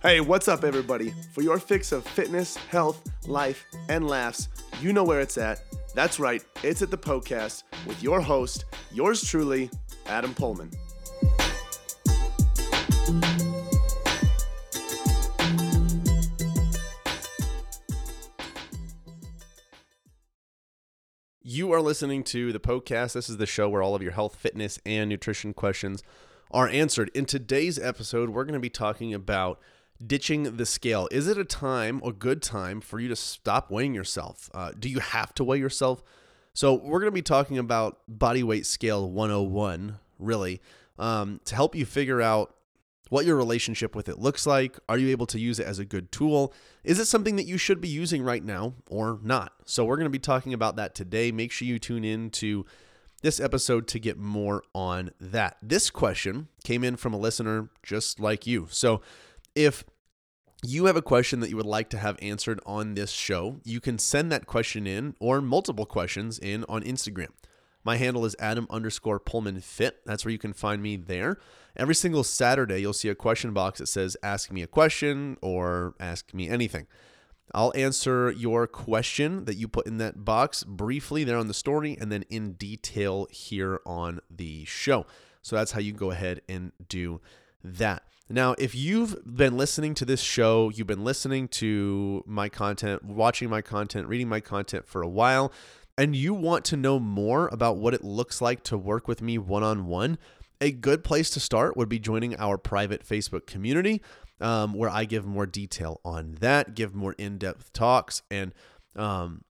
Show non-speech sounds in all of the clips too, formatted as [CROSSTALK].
Hey, what's up, everybody? For your fix of fitness, health, life, and laughs, you know where it's at. That's right, it's at the Poecast with your host, yours truly, Adam Poehlmann. You are listening to the Poecast. This is the show where all of your health, fitness, and nutrition questions are answered. In today's episode, we're going to be talking about ditching the scale. Is it a time, a good time for you to stop weighing yourself? Uh, do you have to weigh yourself? So, we're going to be talking about body weight scale 101, really, um, to help you figure out what your relationship with it looks like. Are you able to use it as a good tool? Is it something that you should be using right now or not? So, we're going to be talking about that today. Make sure you tune in to this episode to get more on that. This question came in from a listener just like you. So, if you have a question that you would like to have answered on this show, you can send that question in or multiple questions in on Instagram. My handle is Adam underscore Poehlmann Fit. That's where you can find me there. Every single Saturday, you'll see a question box that says Ask me a question or Ask me anything. I'll answer your question that you put in that box briefly there on the story and then in detail here on the show. So that's how you go ahead and do that. Now, if you've been listening to this show, you've been listening to my content, watching my content, reading my content for a while, and you want to know more about what it looks like to work with me one on one, a good place to start would be joining our private Facebook community um, where I give more detail on that, give more in depth talks, and um,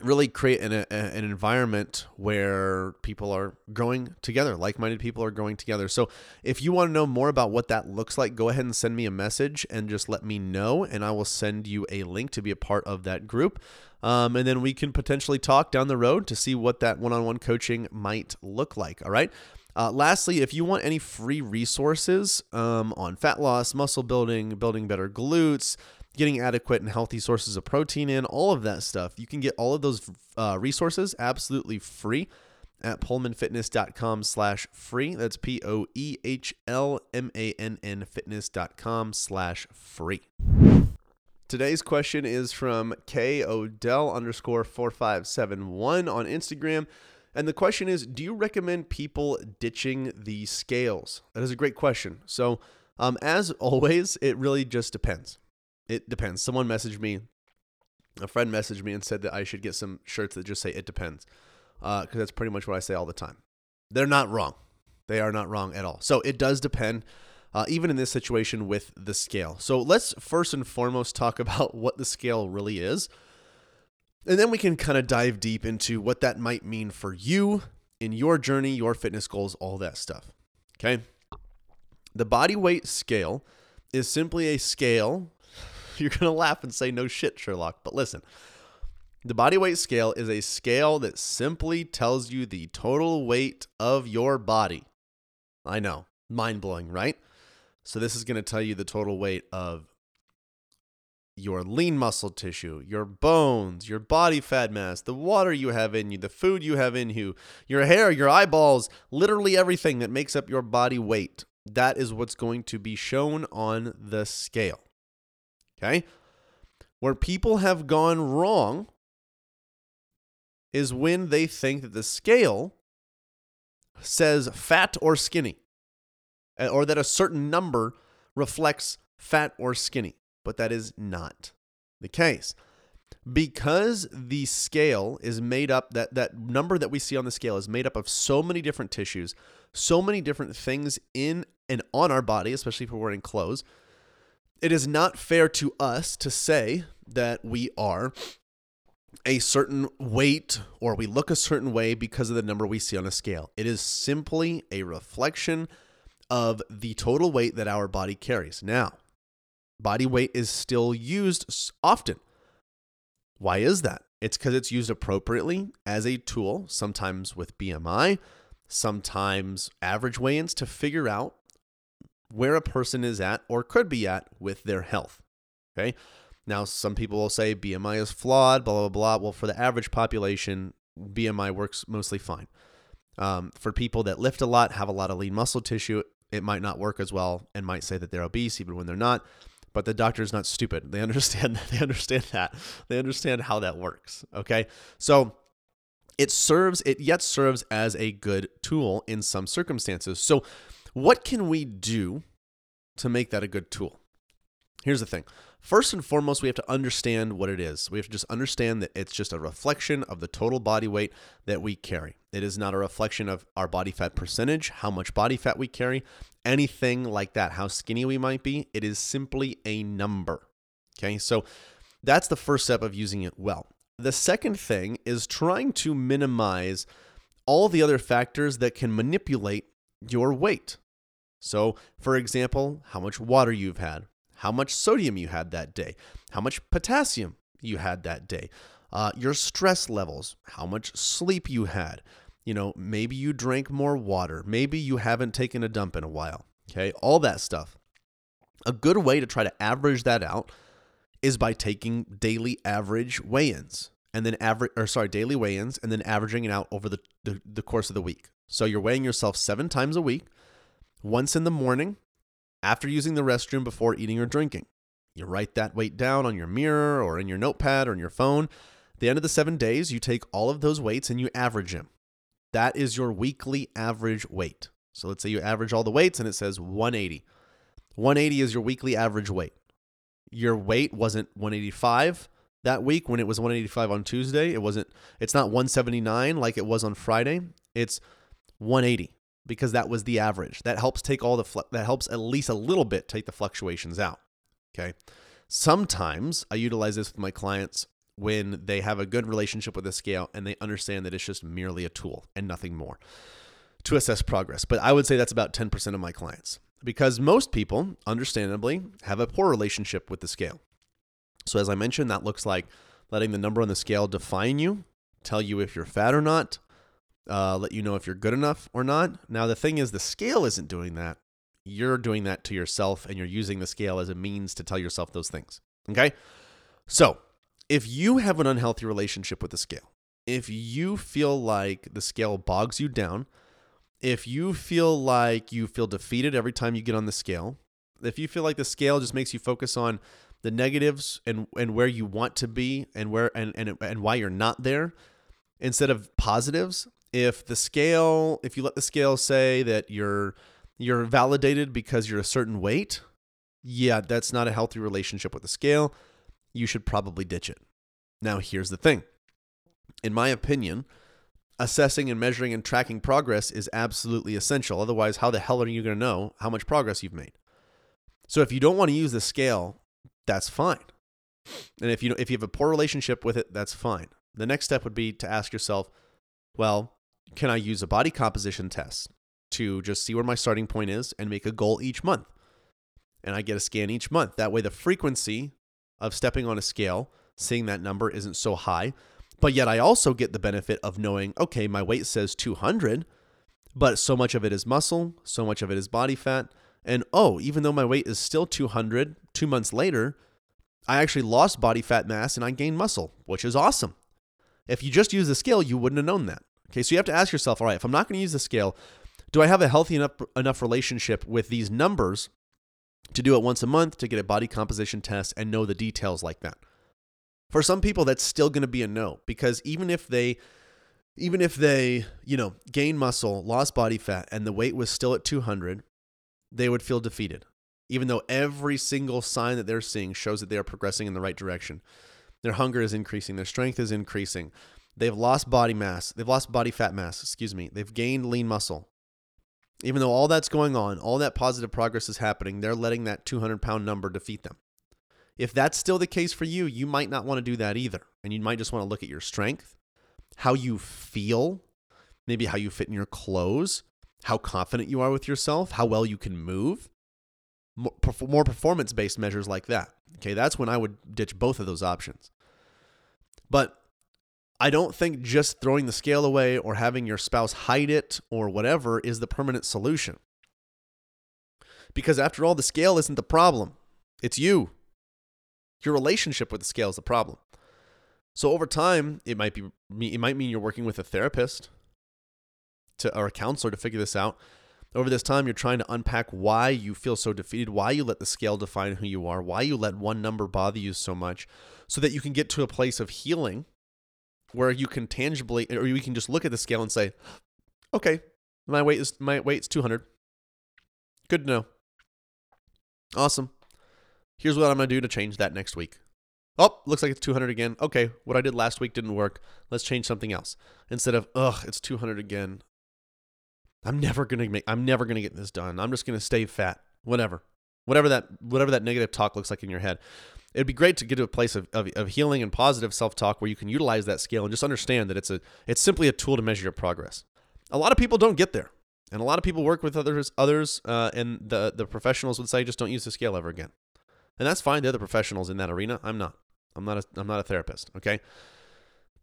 really create an, a, an environment where people are growing together like-minded people are growing together. So if you want to know more about what that looks like go ahead and send me a message and just let me know and i will send you a link to be a part of that group. Um, and then we can potentially talk down the road to see what that one-on-one coaching might look like all right? Uh, lastly, if you want any free resources um, on fat loss, muscle building, building better glutes, getting adequate and healthy sources of protein in, all of that stuff. You can get all of those uh, resources absolutely free at poehlmannfitness.com slash free. That's P-O-E-H-L-M-A-N-N fitness.com slash free. Today's question is from K Odell underscore 4571 on Instagram. And the question is Do you recommend people ditching the scales? That is a great question. So, um, as [LAUGHS] always, it really just depends. It depends. Someone messaged me, a friend messaged me and said that I should get some shirts that just say it depends. Because uh, that's pretty much what I say all the time. They're not wrong. They are not wrong at all. So it does depend, uh, even in this situation with the scale. So let's first and foremost talk [LAUGHS] about what the scale really is. And then we can kind of dive deep into what that might mean for you in your journey, your fitness goals, all that stuff. Okay. The body weight scale is simply a scale [LAUGHS] You're going to laugh and say, no shit, Sherlock. But listen, the body weight scale is a scale that simply tells you the total weight of your body. I know, mind blowing, right? So, this is going to tell you the total weight of your lean muscle tissue, your bones, your body fat mass, the water you have in you, the food you have in you, your hair, your eyeballs, literally everything that makes up your body weight. That is what's going to be shown on the scale. Okay? Where people have gone wrong is when they think that the scale says fat or skinny, or that a certain number reflects fat or skinny, but that is not the case. Because the scale is made up, that, that number that we see on the scale is made up of so many different tissues, so many different things in and on our body, especially if we're wearing clothes, it is not fair to us to say that we are a certain weight or we look a certain way because of the number we see on a scale. It is simply a reflection of the total weight that our body carries. Now, body weight is still used often. Why is that? It's because it's used appropriately as a tool, sometimes with BMI, sometimes average weigh ins to figure out where a person is at or could be at with their health. Okay. Now, some people will say BMI is flawed, blah, blah, blah. Well, for the average population, BMI works mostly fine. Um, for people that lift a lot, have a lot of lean muscle tissue, it might not work as well and might say that they're obese even when they're not. but the doctor is not stupid. They understand that [LAUGHS] they understand that. They understand how that works. Okay. So it serves, it yet serves as a good tool in some circumstances. So what can we do to make that a good tool? Here's the thing. First and foremost, we have to understand what it is. We have to just understand that it's just a reflection of the total body weight that we carry. It is not a reflection of our body fat percentage, how much body fat we carry, anything like that, how skinny we might be. It is simply a number. Okay, so that's the first step of using it well. The second thing is trying to minimize all the other factors that can manipulate your weight. So, for example, how much water you've had, how much sodium you had that day, how much potassium you had that day, uh, your stress levels, how much sleep you had. You know, maybe you drank more water, maybe you haven't taken a dump in a while. Okay, all that stuff. A good way to try to average that out is by taking daily average weigh-ins and then average or sorry, daily weigh-ins and then averaging it out over the, the, the course of the week. So you're weighing yourself seven times a week, once in the morning, after using the restroom before eating or drinking. You write that weight down on your mirror or in your notepad or in your phone. At the end of the seven days, you take all of those weights and you average them. That is your weekly average weight. So let's say you average all the weights and it says 180. 180 is your weekly average weight. Your weight wasn't 185 that week when it was 185 on Tuesday. It wasn't it's not 179 like it was on Friday. It's 180 because that was the average. That helps take all the that helps at least a little bit take the fluctuations out. Okay? Sometimes I utilize this with my clients when they have a good relationship with the scale and they understand that it's just merely a tool and nothing more to assess progress. But I would say that's about 10% of my clients because most people, understandably, have a poor relationship with the scale. So, as I mentioned, that looks like letting the number on the scale define you, tell you if you're fat or not, uh, let you know if you're good enough or not. Now, the thing is, the scale isn't doing that. You're doing that to yourself, and you're using the scale as a means to tell yourself those things. Okay? So, if you have an unhealthy relationship with the scale, if you feel like the scale bogs you down, if you feel like you feel defeated every time you get on the scale, if you feel like the scale just makes you focus on the negatives and and where you want to be and where and and, and why you're not there instead of positives, if the scale if you let the scale say that you're you're validated because you're a certain weight, yeah, that's not a healthy relationship with the scale. You should probably ditch it. Now, here's the thing. In my opinion, assessing and measuring and tracking progress is absolutely essential. Otherwise, how the hell are you going to know how much progress you've made? So if you don't want to use the scale, that's fine. And if you if you have a poor relationship with it, that's fine. The next step would be to ask yourself, well, can I use a body composition test to just see where my starting point is and make a goal each month? And I get a scan each month. That way the frequency of stepping on a scale, seeing that number isn't so high, but yet I also get the benefit of knowing, okay, my weight says 200, but so much of it is muscle, so much of it is body fat. And oh, even though my weight is still 200, two months later, I actually lost body fat mass and I gained muscle, which is awesome. If you just use the scale, you wouldn't have known that. Okay, so you have to ask yourself, all right, if I'm not going to use the scale, do I have a healthy enough enough relationship with these numbers to do it once a month to get a body composition test and know the details like that? For some people, that's still going to be a no because even if they even if they, you know, gain muscle, lost body fat, and the weight was still at 200, they would feel defeated, even though every single sign that they're seeing shows that they are progressing in the right direction. Their hunger is increasing, their strength is increasing. They've lost body mass, they've lost body fat mass, excuse me. They've gained lean muscle. Even though all that's going on, all that positive progress is happening, they're letting that 200 pound number defeat them. If that's still the case for you, you might not want to do that either. And you might just want to look at your strength, how you feel, maybe how you fit in your clothes, how confident you are with yourself, how well you can move. More performance based measures like that. Okay, that's when I would ditch both of those options. But I don't think just throwing the scale away or having your spouse hide it or whatever is the permanent solution. Because after all, the scale isn't the problem, it's you. Your relationship with the scale is the problem. So over time, it might be it might mean you're working with a therapist to or a counselor to figure this out. Over this time, you're trying to unpack why you feel so defeated, why you let the scale define who you are, why you let one number bother you so much, so that you can get to a place of healing where you can tangibly, or you can just look at the scale and say, okay, my weight is my weight's 200. Good to know. Awesome. Here's what I'm gonna do to change that next week. Oh, looks like it's 200 again. Okay, what I did last week didn't work. Let's change something else. Instead of, ugh, it's 200 again. I'm never gonna make. I'm never gonna get this done. I'm just gonna stay fat. Whatever, whatever that whatever that negative talk looks like in your head. It'd be great to get to a place of, of, of healing and positive self talk where you can utilize that scale and just understand that it's a it's simply a tool to measure your progress. A lot of people don't get there, and a lot of people work with others others, uh, and the the professionals would say just don't use the scale ever again, and that's fine. They're the professionals in that arena. I'm not. I'm not a I'm not a therapist. Okay.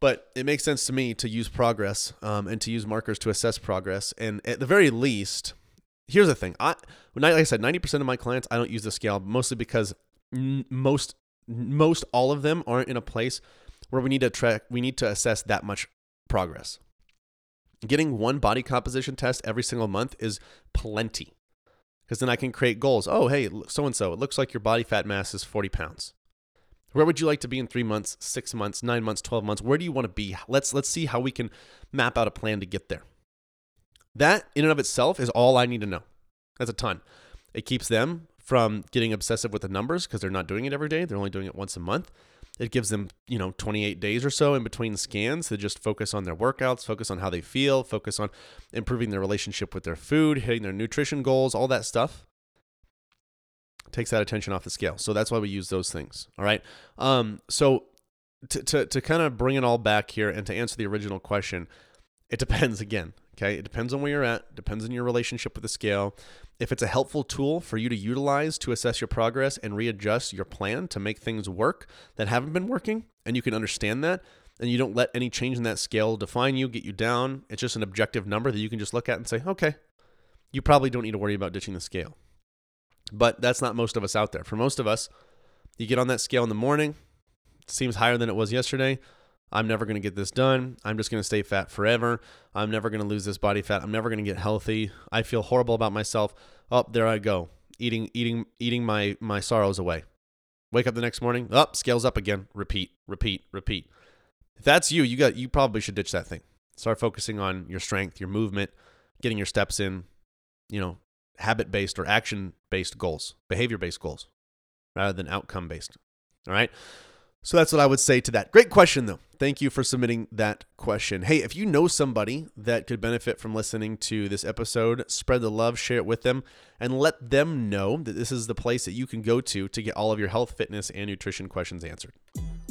But it makes sense to me to use progress um, and to use markers to assess progress. And at the very least, here's the thing: I, like I said, ninety percent of my clients I don't use the scale mostly because most most all of them aren't in a place where we need to track we need to assess that much progress. Getting one body composition test every single month is plenty. Because then I can create goals. Oh, hey, so and so, it looks like your body fat mass is 40 pounds. Where would you like to be in three months, six months, nine months, 12 months? Where do you want to be? Let's let's see how we can map out a plan to get there. That in and of itself is all I need to know. That's a ton. It keeps them from getting obsessive with the numbers because they're not doing it every day. They're only doing it once a month. It gives them, you know, 28 days or so in between scans to just focus on their workouts, focus on how they feel, focus on improving their relationship with their food, hitting their nutrition goals, all that stuff takes that attention off the scale. So that's why we use those things. All right. Um, so to, to, to kind of bring it all back here and to answer the original question, it depends [LAUGHS] again. Okay. It depends on where you're at, depends on your relationship with the scale. If it's a helpful tool for you to utilize to assess your progress and readjust your plan to make things work that haven't been working, and you can understand that, and you don't let any change in that scale define you, get you down, it's just an objective number that you can just look at and say, okay, you probably don't need to worry about ditching the scale. But that's not most of us out there. For most of us, you get on that scale in the morning, seems higher than it was yesterday. I'm never going to get this done. I'm just going to stay fat forever. I'm never going to lose this body fat. I'm never going to get healthy. I feel horrible about myself. Oh, there I go. Eating eating eating my my sorrows away. Wake up the next morning, up, oh, scales up again. Repeat, repeat, repeat. If that's you, you got you probably should ditch that thing. Start focusing on your strength, your movement, getting your steps in, you know, habit based or action based goals, behavior based goals, rather than outcome based. All right. So that's what I would say to that. Great question, though. Thank you for submitting that question. Hey, if you know somebody that could benefit from listening to this episode, spread the love, share it with them, and let them know that this is the place that you can go to to get all of your health, fitness, and nutrition questions answered.